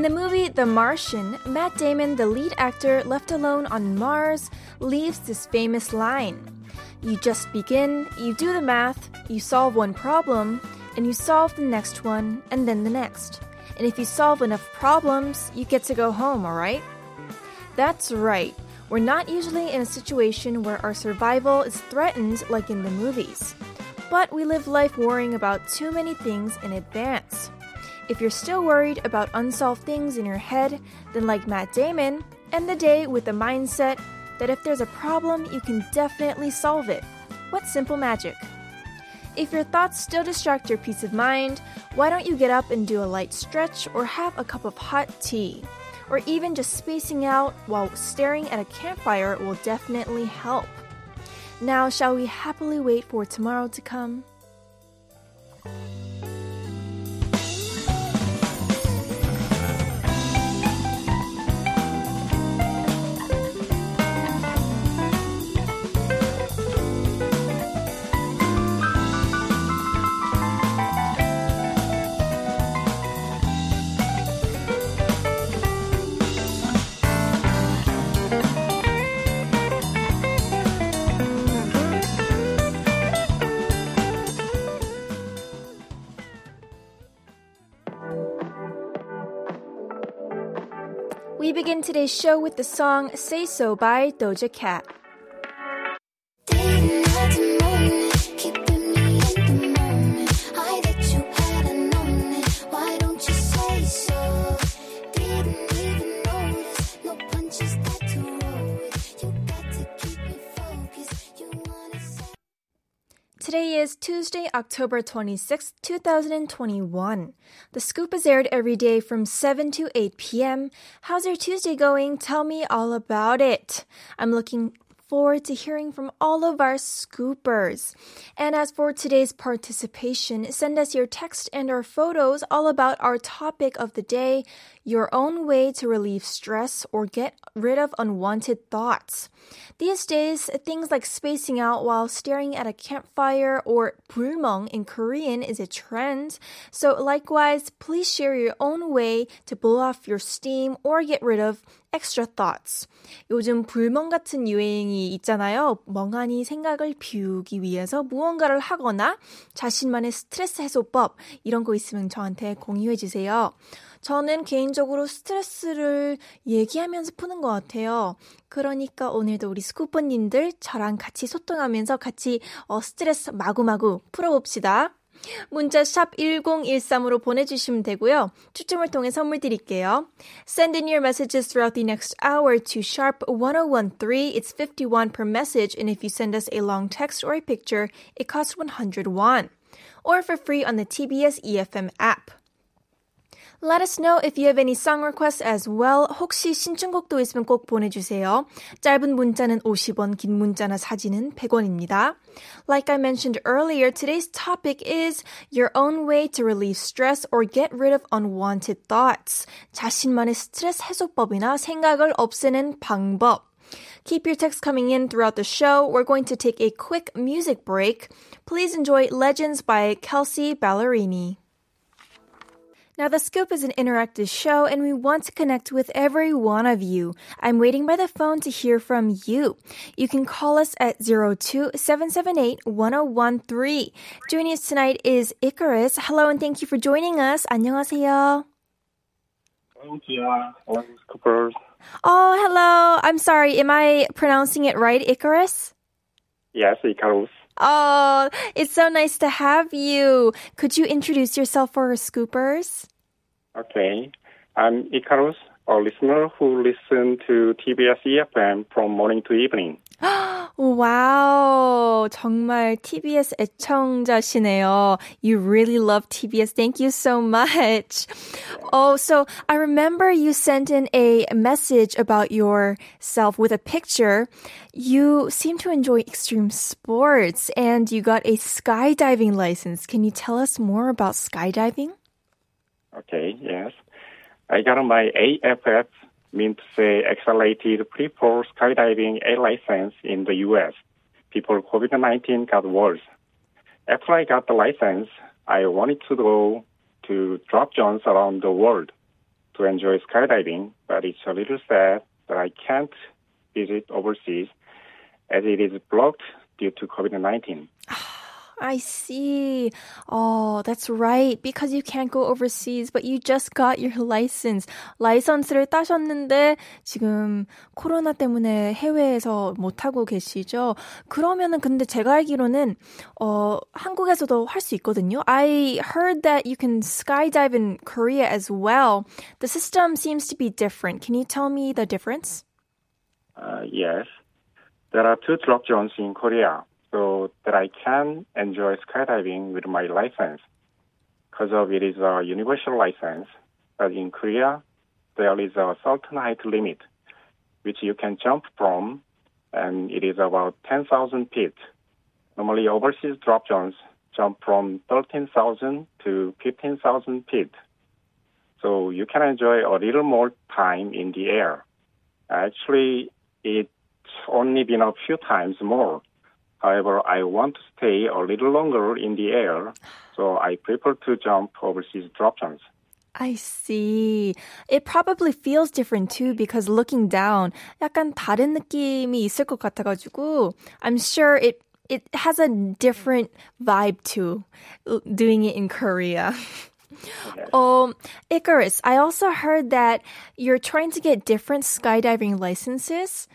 In the movie The Martian, Matt Damon, the lead actor left alone on Mars, leaves this famous line You just begin, you do the math, you solve one problem, and you solve the next one, and then the next. And if you solve enough problems, you get to go home, alright? That's right. We're not usually in a situation where our survival is threatened like in the movies. But we live life worrying about too many things in advance. If you're still worried about unsolved things in your head, then like Matt Damon, end the day with the mindset that if there's a problem, you can definitely solve it. What simple magic? If your thoughts still distract your peace of mind, why don't you get up and do a light stretch or have a cup of hot tea? Or even just spacing out while staring at a campfire will definitely help. Now, shall we happily wait for tomorrow to come? Today's show with the song Say So by Doja Cat. Tuesday, October 26, 2021. The scoop is aired every day from 7 to 8 p.m. How's your Tuesday going? Tell me all about it. I'm looking forward to hearing from all of our scoopers. And as for today's participation, send us your text and our photos all about our topic of the day, your own way to relieve stress or get rid of unwanted thoughts. These days, things like spacing out while staring at a campfire or 불멍 in Korean is a trend. So likewise, please share your own way to blow off your steam or get rid of extra thoughts. 요즘 불멍 같은 유행이 있잖아요. 멍하니 생각을 비우기 위해서 무언가를 하거나 자신만의 스트레스 해소법 이런 거 있으면 저한테 공유해 주세요. 저는 개인적으로 스트레스를 얘기하면서 푸는 것 같아요. 그러니까 오늘도 우리 스쿠퍼님들 저랑 같이 소통하면서 같이 어, 스트레스 마구마구 풀어봅시다. 문자 샵 1013으로 보내주시면 되고요. 추첨을 통해 선물 드릴게요. Send in your messages throughout the next hour to sharp 1013. It's 51 per message, and if you send us a long text or a picture, it costs 100 won. Or for free on the TBS EFM app. Let us know if you have any song requests as well. 혹시 신청곡도 있으면 꼭 보내주세요. 짧은 문자는 50원, 긴 문자나 사진은 100원입니다. Like I mentioned earlier, today's topic is your own way to relieve stress or get rid of unwanted thoughts. 자신만의 스트레스 해소법이나 생각을 없애는 방법. Keep your texts coming in throughout the show. We're going to take a quick music break. Please enjoy Legends by Kelsea Ballerini. Now, The Scoop is an interactive show, and we want to connect with every one of you. I'm waiting by the phone to hear from you. You can call us at 02-778-1013. Joining us tonight is Icarus. Hello, and thank you for joining us. 안녕하세요. Thank you. Hello, Scoopers. Oh, hello. I'm sorry. Am I pronouncing it right, Icarus? Yes, Icarus. Oh, it's so nice to have you. Could you introduce yourself for our scoopers? Okay. I'm Icarus, a listener who listens to TBS EFM from morning to evening. wow. 정말 TBS 애청자시네요. You really love TBS. Thank you so much. Oh, so I remember you sent in a message about yourself with a picture. You seem to enjoy extreme sports and you got a skydiving license. Can you tell us more about skydiving? Okay, yes. I got my AFF, mean to say accelerated freefall skydiving A license in the U.S. Before COVID-19 got worse. After I got the license, I wanted to go to drop zones around the world to enjoy skydiving, but it's a little sad that I can't visit overseas as it is blocked due to COVID-19. I see. Oh, that's right. Because you can't go overseas, but you just got your license. 라이선스를 따셨는데 지금 코로나 때문에 해외에서 못 하고 계시죠? 그러면은 근데 제가 알기로는 어 한국에서도 할 수 있거든요. I heard that you can skydive in Korea as well. The system seems to be different. Can you tell me the difference? Uh, yes. There are two drop zones in Korea so that I can enjoy skydiving with my license. Because of it is a universal license, but in Korea, there is a certain height limit, which you can jump from, and it is about 10,000 feet. Normally, overseas drop zones jump from 13,000 to 15,000 feet. So you can enjoy a little more time in the air. Actually, it's only been a few times more. However, I want to stay a little longer in the air, so I prefer to jump overseas drop zones. I see. It probably feels different too because looking down 약간 다른 느낌이 있을 것 같아가지고 I'm sure it it has a different vibe too doing it in Korea. Um, Icarus, I also heard that you're trying to get different skydiving licenses.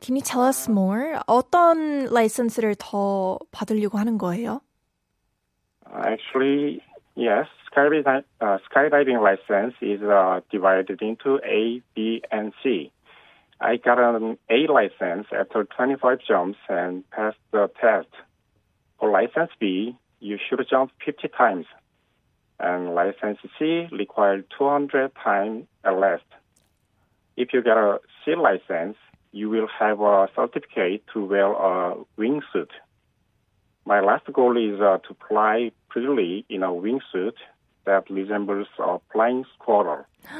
Can you tell us more? 어떤 라이선스를 더 받으려고 하는 거예요? Actually, yes. Skydiving, uh, skydiving license is uh, divided into A, B, and C. I got an A license after 25 jumps and passed the test. For license B, you should jump 50 times. And license C required 200 times at least. If you get a C license, you will have a certificate to wear a wingsuit. My last goal is uh, to fly freely in a wingsuit that resembles a flying squirrel.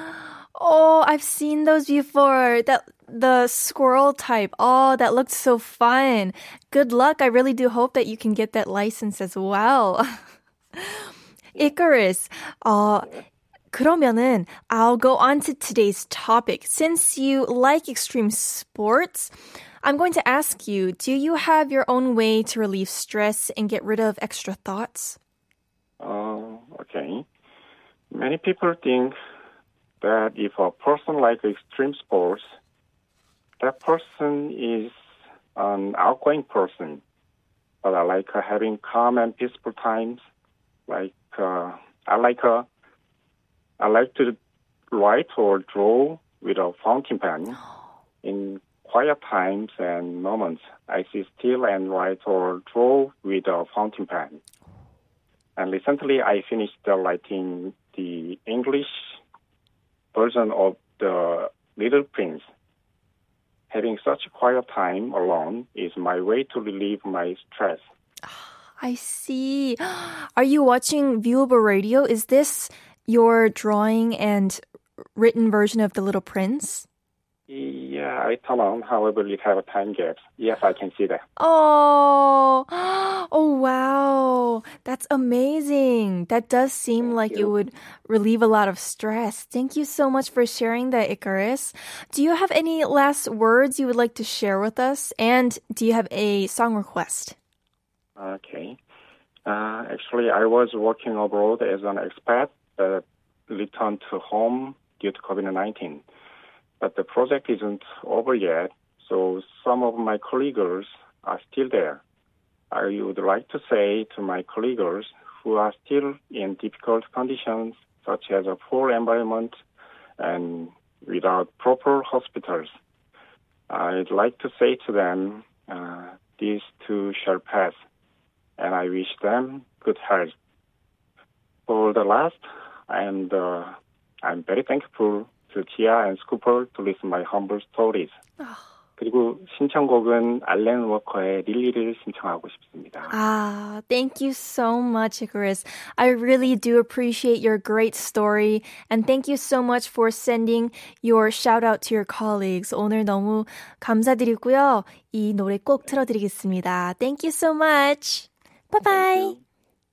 Oh, I've seen those before. That the squirrel type. Oh, that looked so fun. Good luck. I really do hope that you can get that license as well. Icarus, uh, 그러면은 I'll go on to today's topic. Since you like extreme sports, I'm going to ask you, do you have your own way to relieve stress and get rid of extra thoughts? Oh, uh, okay. Many people think that if a person likes extreme sports, that person is an outgoing person. But I like uh, having calm and peaceful times. Like uh, I like uh, I like to write or draw with a fountain pen. In quiet times and moments, I sit still and write or draw with a fountain pen. And recently, I finished writing the English version of the Little Prince. Having such a quiet time alone is my way to relieve my stress. Ah, I see. Are you watching Viewable Radio? Is this your drawing and written version of The Little Prince? Yeah, I turn on. However, you have a time gap. Yes, I can see that. Oh, oh wow, that's amazing. That does seem Thank like you. it would relieve a lot of stress. Thank you so much for sharing that, Icarus. Do you have any last words you would like to share with us? And do you have a song request? Okay. Uh, actually, I was working abroad as an expat, but returned to home due to COVID-19. But the project isn't over yet, so some of my colleagues are still there. I would like to say to my colleagues who are still in difficult conditions, such as a poor environment and without proper hospitals, I'd like to say to them, uh, this too shall pass, and I wish them good health. For the last, and uh, I'm very thankful to Tia and Scooper to listen my humble stories. 그리고 신청곡은 알렌 워커의 릴리를 신청하고 싶습니다. Ah, thank you so much, Icarus. I really do appreciate your great story. And thank you so much for sending your shout out to your colleagues. 오늘 너무 감사드리고요. 이 노래 꼭 틀어드리겠습니다. Thank you so much. Bye bye.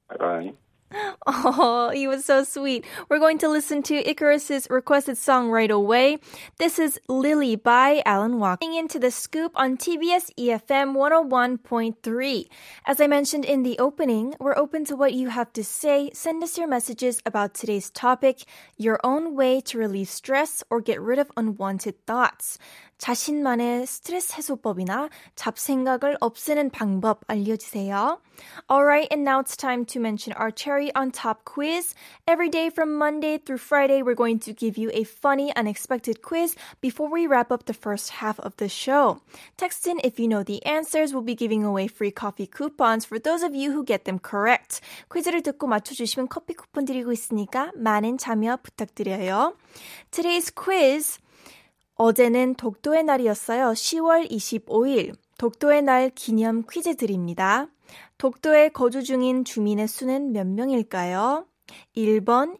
Bye bye. Oh, he was so sweet. We're going to listen to Icarus's requested song right away. This is Lily by Alan Walking into the scoop on TBS EFM 101.3. As I mentioned in the opening, we're open to what you have to say. Send us your messages about today's topic, your own way to relieve stress or get rid of unwanted thoughts. 자신만의 스트레스 해소법이나 잡생각을 없애는 방법 알려주세요. Alright, and now it's time to mention our cherry on top quiz. Every day from Monday through Friday, we're going to give you a funny, unexpected quiz before we wrap up the first half of the show. Text in if you know the answers. We'll be giving away free coffee coupons for those of you who get them correct. 퀴즈를 듣고 맞춰주시면 커피 쿠폰 드리고 있으니까 많은 참여 부탁드려요. Today's quiz 어제는 독도의 날이었어요. 10월 25일. 독도의 날 기념 퀴즈 드립니다. 독도에 거주 중인 주민의 수는 몇 명일까요? 1번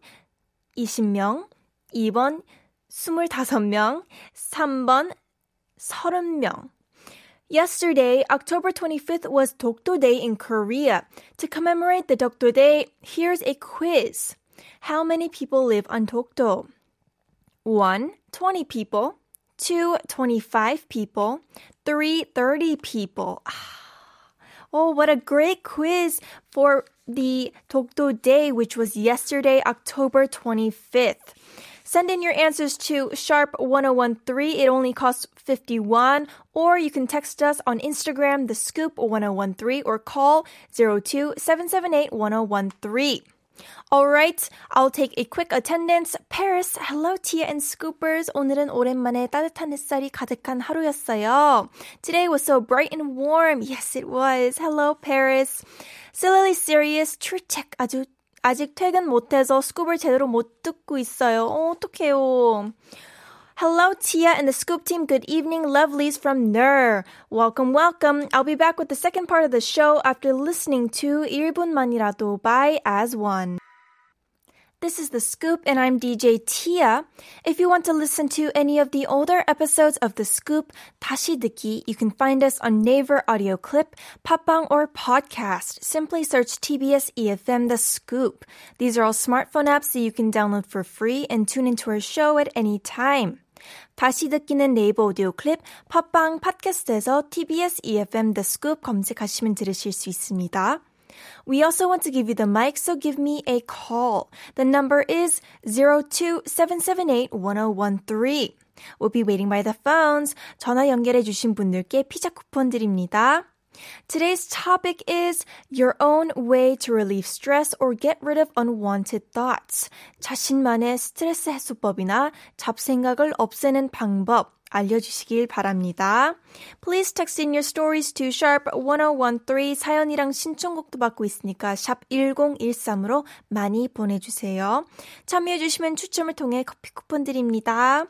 20명, 2번 25명, 3번 30명. Yesterday, October 25th was Dokdo Day in Korea. To commemorate the Dokdo Day, here's a quiz. How many people live on Dokdo? 1. 20 people. 2. 25 people. 3. 30 people. Oh, what a great quiz for the Dokdo Day, which was yesterday, October 25th. Send in your answers to sharp 1013. It only costs 51. Or you can text us on Instagram, the scoop 1013, or call 02 778 1013. All right, I'll take a quick attendance. Paris, hello, Tia and Scoopers. 오늘은 오랜만에 따뜻한 햇살이 가득한 하루였어요. Today was so bright and warm. Yes, it was. Hello, Paris. Silly serious, true check. 아주 아직 퇴근 못해서 스쿱을 제대로 못 듣고 있어요. 어, 어떡해요. Hello, Tia and the Scoop team. Good evening, lovelies from NER. Welcome, welcome. I'll be back with the second part of the show after listening to 1분만이라도 by As One. This is The Scoop, and I'm DJ Tia. If you want to listen to any of the older episodes of The Scoop, 다시 듣기, you can find us on Naver Audio Clip, Podbbang, or Podcast. Simply search TBS EFM The Scoop. These are all smartphone apps that you can download for free and tune into our show at any time. 다시 듣기는 네이버 오디오 클립, 팟빵 팟캐스트에서 TBS EFM The Scoop 검색하시면 들으실 수 있습니다. We also want to give you the mic, so give me a call. The number is 02778-1013. We'll be waiting by the phones. 전화 연결해 주신 분들께 피자 쿠폰 드립니다. Today's topic is your own way to relieve stress or get rid of unwanted thoughts. 자신만의 스트레스 해소법이나 잡생각을 없애는 방법 알려주시길 바랍니다. Please text in your stories to sharp 1013 사연이랑 신청곡도 받고 있으니까 샵 1013으로 많이 보내주세요. 참여해주시면 추첨을 통해 커피 쿠폰 드립니다.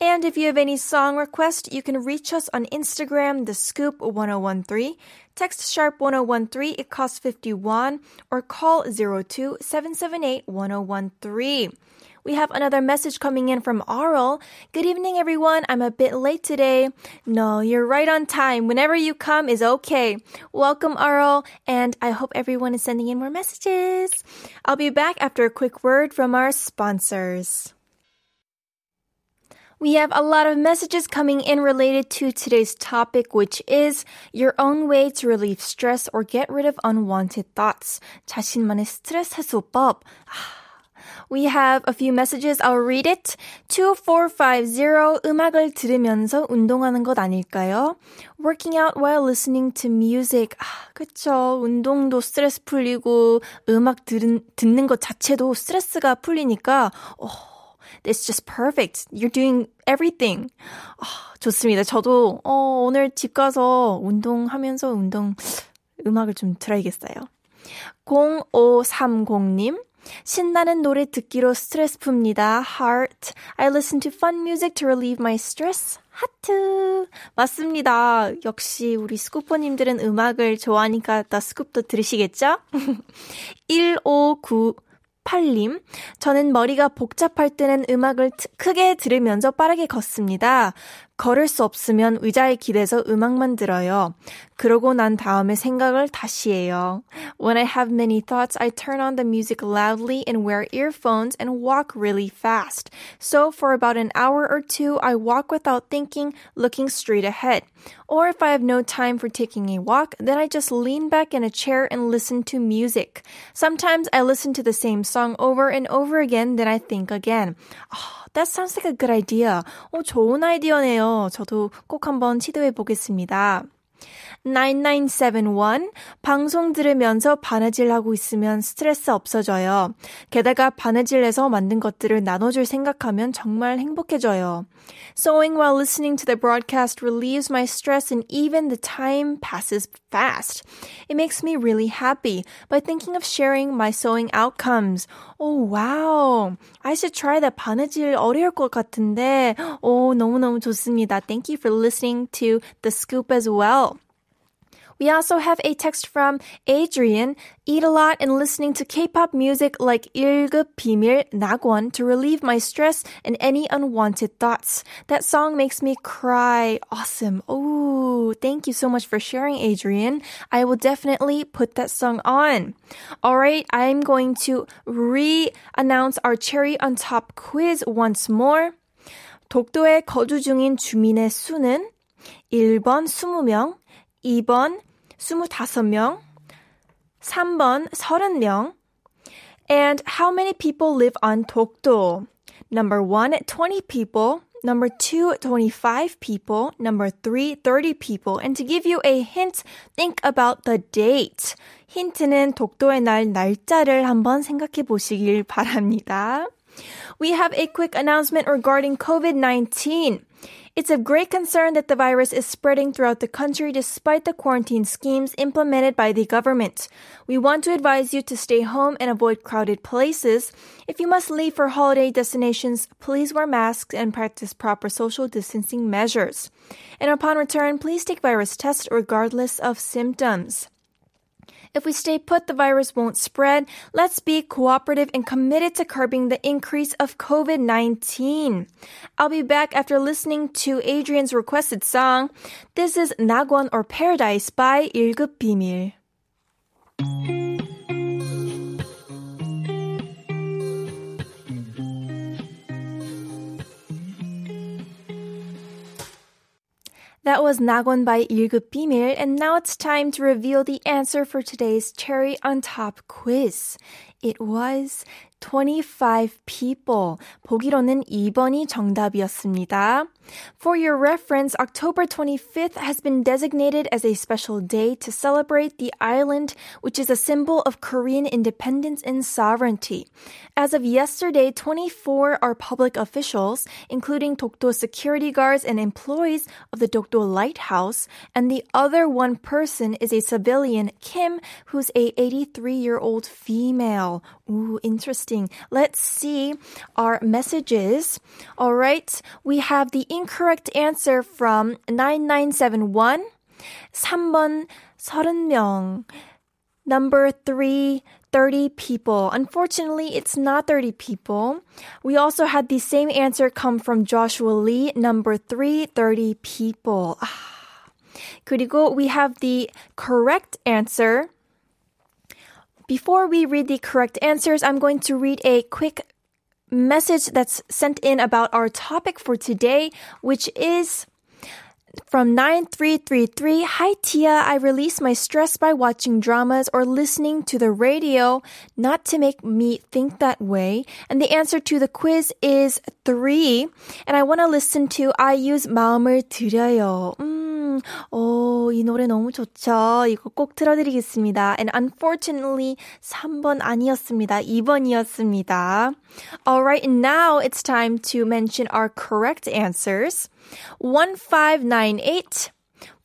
And if you have any song request, you can reach us on Instagram, the scoop 1013. Text sharp 1013, it costs 51, or call 02 778 1013. We have another message coming in from Arl. Good evening, everyone. I'm a bit late today. No, you're right on time. Whenever you come is okay. Welcome, Arl, and I hope everyone is sending in more messages. I'll be back after a quick word from our sponsors. We have a lot of messages coming in related to today's topic, which is your own way to relieve stress or get rid of unwanted thoughts. 자신만의 스트레스 해소법. We have a few messages. I'll read it. 2450 음악을 들으면서 운동하는 것 아닐까요? Working out while listening to music. 아, 그쵸. 운동도 스트레스 풀리고 음악 들은, 듣는 것 자체도 스트레스가 풀리니까 어, It's just perfect. You're doing everything. 아, 좋습니다. 저도 어, 오늘 집 가서 운동하면서 운동 음악을 좀 들어야겠어요. 0530님, 신나는 노래 듣기로 스트레스 풉니다. Heart. I listen to fun music to relieve my stress. 하트. 맞습니다. 역시 우리 스쿠퍼님들은 음악을 좋아하니까 더 스쿱도 들으시겠죠? 1598님. 저는 머리가 복잡할 때는 음악을 크게 들으면서 빠르게 걷습니다. 걸을 수 없으면 의자에 기대서 음악만 들어요. 그러고 난 다음에 생각을 다시 해요. When I have many thoughts, I turn on the music loudly and wear earphones and walk really fast. So for about an hour or two, I walk without thinking, looking straight ahead. Or if I have no time for taking a walk, then I just lean back in a chair and listen to music. Sometimes I listen to the same song over and over again, then I think again. Oh, That sounds like a good idea. 어, 좋은 아이디어네요. 저도 꼭 한번 시도해 보겠습니다. 9971 방송 들으면서 바느질 하고 있으면 스트레스 없어져요. 게다가 바느질에서 만든 것들을 나눠줄 생각하면 정말 행복해져요. Sewing while listening to the broadcast relieves my stress and even the time passes fast. It makes me really happy by thinking of sharing my sewing outcomes. Oh, wow. I should try that 바느질 어려울 것 같은데. 오, 너무너무 좋습니다. Thank you for listening to The Scoop as well. We also have a text from Adrian. Eat a lot and listening to K-pop music like 1급 비밀 낙원 to relieve my stress and any unwanted thoughts. That song makes me cry. Awesome. Oh, thank you so much for sharing, Adrian. I will definitely put that song on. All right, I'm going to re-announce our cherry on top quiz once more. 독도에 거주 중인 주민의 수는 1번 20명, 2번 25명, 3번 30명. And how many people live on Dokdo? Number 1, 20 people. Number 2, 25 people. Number 3, 30 people. And to give you a hint, think about the date. 힌트는 독도의 날 날짜를 한번 생각해 보시길 바랍니다. We have a quick announcement regarding COVID-19. It's of great concern that the virus is spreading throughout the country despite the quarantine schemes implemented by the government. We want to advise you to stay home and avoid crowded places. If you must leave for holiday destinations, please wear masks and practice proper social distancing measures. And upon return, please take virus tests regardless of symptoms. If we stay put, the virus won't spread. Let's be cooperative and committed to curbing the increase of COVID-19. I'll be back after listening to Adrian's requested song. This is Nagwon or Paradise by 1급 비밀. That was Nagon by Ilgup Bimil, and now it's time to reveal the answer for today's cherry on top quiz. It was 25 people. 보기로는 2번이 정답이었습니다. For your reference, October 25th has been designated as a special day to celebrate the island, which is a symbol of Korean independence and sovereignty. As of yesterday, 24 are public officials, including Dokdo security guards and employees of the Dokdo Lighthouse, and the other one person is a civilian, Kim, who's a 83-year-old female. Ooh, interesting. Let's see our messages. All right. We have the incorrect answer from 9971. 3번 30명. Number 3, 30 people. Unfortunately, it's not 30 people. We also had the same answer come from Joshua Lee. Number 3, 30 people. Ah. 그리고 we have the correct answer before we read the correct answers, I'm going to read a quick message that's sent in about our topic for today, which is from 9333 Hi Tia, I release my stress by watching dramas or listening to the radio, not to make me think that way. And the answer to the quiz is 3. And I want to listen to IU 마음을 드려요. Mm. 음, 오, 이 노래 너무 좋죠. 이거 꼭 틀어드리겠습니다. And unfortunately, 3번 아니었습니다. 2번이었습니다. Alright, now it's time to mention our correct answers. 1598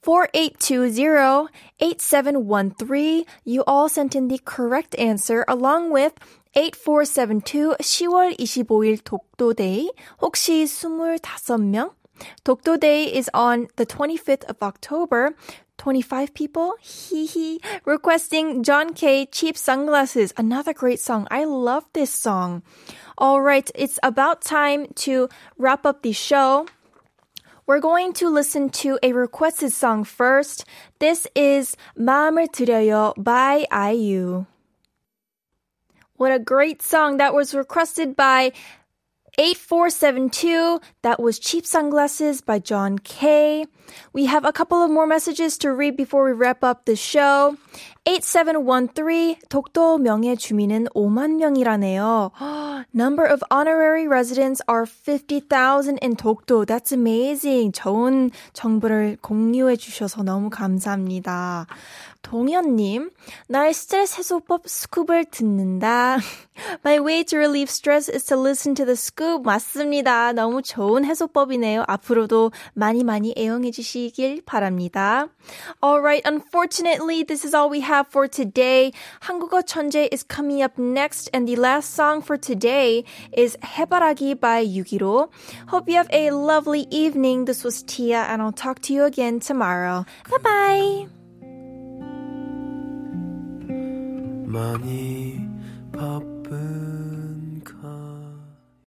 4820 8713. You all sent in the correct answer along with 8472 10월 25일 독도데이 혹시 25명? 독도데이 is on the 25th of October. 25 people, hee hee, requesting John K. Cheap Sunglasses. Another great song. I love this song. All right, it's about time to wrap up the show. We're going to listen to a requested song first. This is 마음을 드려요 by IU. What a great song that was requested by 8472. That was Cheap Sunglasses by John Kay. We have a couple of more messages to read before we wrap up the show. 8713 독도 명예 주민은 5만 명이라네요. Number of honorary residents are 50,000 in 독도. That's amazing. 좋은 정보를 공유해 주셔서 너무 감사합니다. 동현님, 나의 스트레스 해소법 스쿱을 듣는다. My way to relieve stress is to listen to the scoop. 맞습니다. 너무 좋은 해소법이네요. 앞으로도 많이 많이 애용해 주시길 바랍니다. Alright, unfortunately, this is all we have for today. 한국어 천재 is coming up next, and the last song for today is 해바라기 by Yugiro. Hope you have a lovely evening. This was Tia, and I'll talk to you again tomorrow. Bye bye. 많이 바쁜